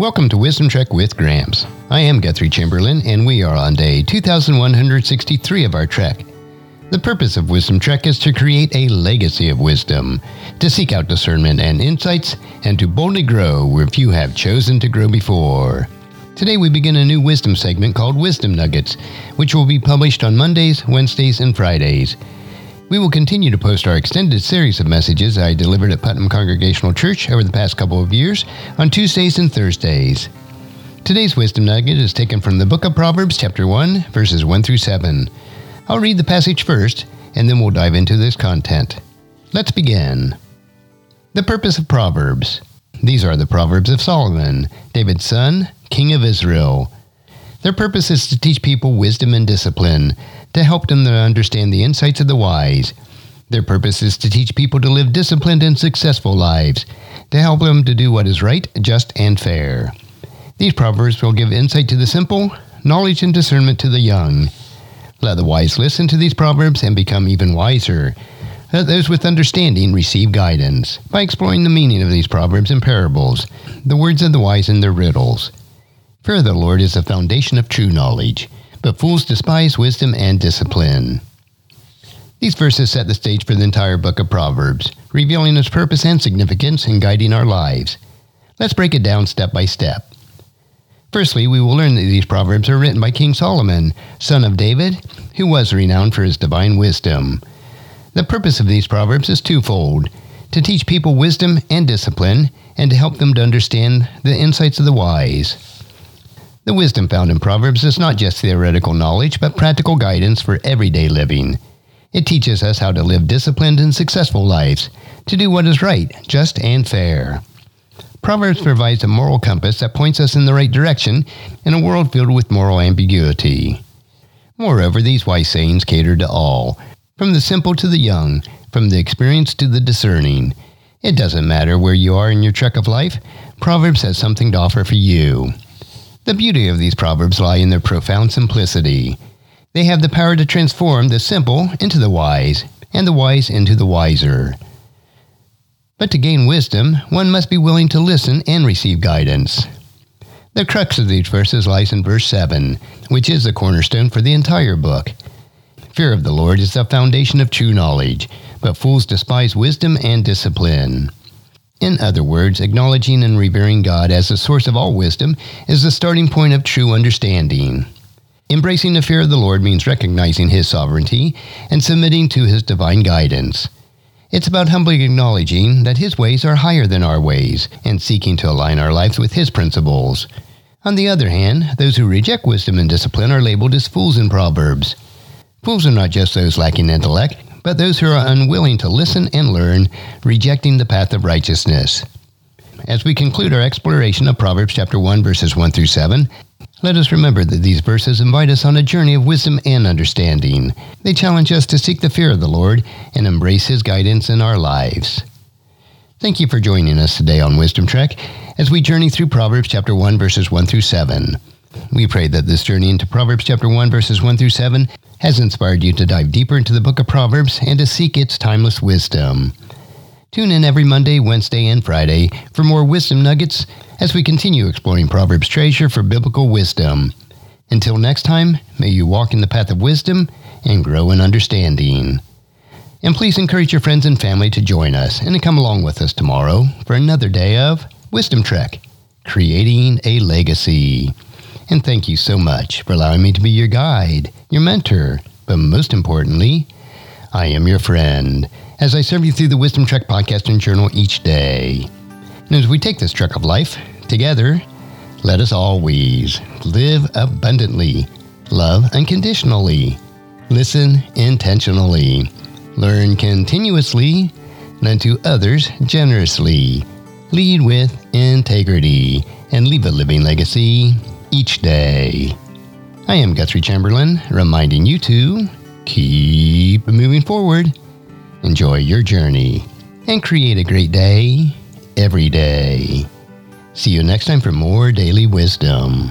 Welcome to Wisdom Trek with Gramps. I am Guthrie Chamberlain, and we are on day 2163 of our trek. The purpose of Wisdom Trek is to create a legacy of wisdom, to seek out discernment and insights, and to boldly grow where few have chosen to grow before. Today we begin a new wisdom segment called Wisdom Nuggets, which will be published on Mondays, Wednesdays, and Fridays. We will continue to post our extended series of messages I delivered at Putnam Congregational Church over the past couple of years on Tuesdays and Thursdays. Today's wisdom nugget is taken from the book of Proverbs, chapter 1, verses 1 through 7. I'll read the passage first, and then we'll dive into this content. Let's begin. The purpose of Proverbs. These are the Proverbs of Solomon, David's son, king of Israel. Their purpose is to teach people wisdom and discipline, to help them to understand the insights of the wise. Their purpose is to teach people to live disciplined and successful lives, to help them to do what is right, just, and fair. These proverbs will give insight to the simple, knowledge and discernment to the young. Let the wise listen to these proverbs and become even wiser. Let those with understanding receive guidance by exploring the meaning of these proverbs and parables, the words of the wise and their riddles. Fear of the Lord is the foundation of true knowledge but fools despise wisdom and discipline. These verses set the stage for the entire book of Proverbs, revealing its purpose and significance in guiding our lives. Let's break it down step by step. Firstly, we will learn that these proverbs are written by King Solomon, son of David, who was renowned for his divine wisdom. The purpose of these proverbs is twofold to teach people wisdom and discipline, and to help them to understand the insights of the wise. The wisdom found in Proverbs is not just theoretical knowledge, but practical guidance for everyday living. It teaches us how to live disciplined and successful lives, to do what is right, just, and fair. Proverbs provides a moral compass that points us in the right direction in a world filled with moral ambiguity. Moreover, these wise sayings cater to all, from the simple to the young, from the experienced to the discerning. It doesn't matter where you are in your trek of life, Proverbs has something to offer for you. The beauty of these proverbs lie in their profound simplicity. They have the power to transform the simple into the wise, and the wise into the wiser. But to gain wisdom, one must be willing to listen and receive guidance. The crux of these verses lies in verse 7, which is the cornerstone for the entire book. Fear of the Lord is the foundation of true knowledge, but fools despise wisdom and discipline. In other words, acknowledging and revering God as the source of all wisdom is the starting point of true understanding. Embracing the fear of the Lord means recognizing His sovereignty and submitting to His divine guidance. It's about humbly acknowledging that His ways are higher than our ways and seeking to align our lives with His principles. On the other hand, those who reject wisdom and discipline are labeled as fools in Proverbs. Fools are not just those lacking intellect, but those who are unwilling to listen and learn, rejecting the path of righteousness. As we conclude our exploration of Proverbs chapter 1 verses 1 through 7, let us remember that these verses invite us on a journey of wisdom and understanding. They challenge us to seek the fear of the Lord and embrace his guidance in our lives. Thank you for joining us today on Wisdom Trek as we journey through Proverbs chapter 1 verses 1 through 7. We pray that this journey into Proverbs chapter 1 verses 1 through 7 has inspired you to dive deeper into the book of Proverbs and to seek its timeless wisdom. Tune in every Monday, Wednesday, and Friday for more wisdom nuggets as we continue exploring Proverbs' treasure for biblical wisdom. Until next time, may you walk in the path of wisdom and grow in understanding. And please encourage your friends and family to join us and to come along with us tomorrow for another day of Wisdom Trek, creating a legacy. And thank you so much for allowing me to be your guide, your mentor, but most importantly, I am your friend as I serve you through the Wisdom Trek podcast and journal each day. And as we take this trek of life together, let us always live abundantly, love unconditionally, listen intentionally, learn continuously, lend to others generously, lead with integrity, and leave a living legacy each day. I am Guthrie Chamberlain, reminding you to keep moving forward, enjoy your journey, and create a great day every day. See you next time for more daily wisdom.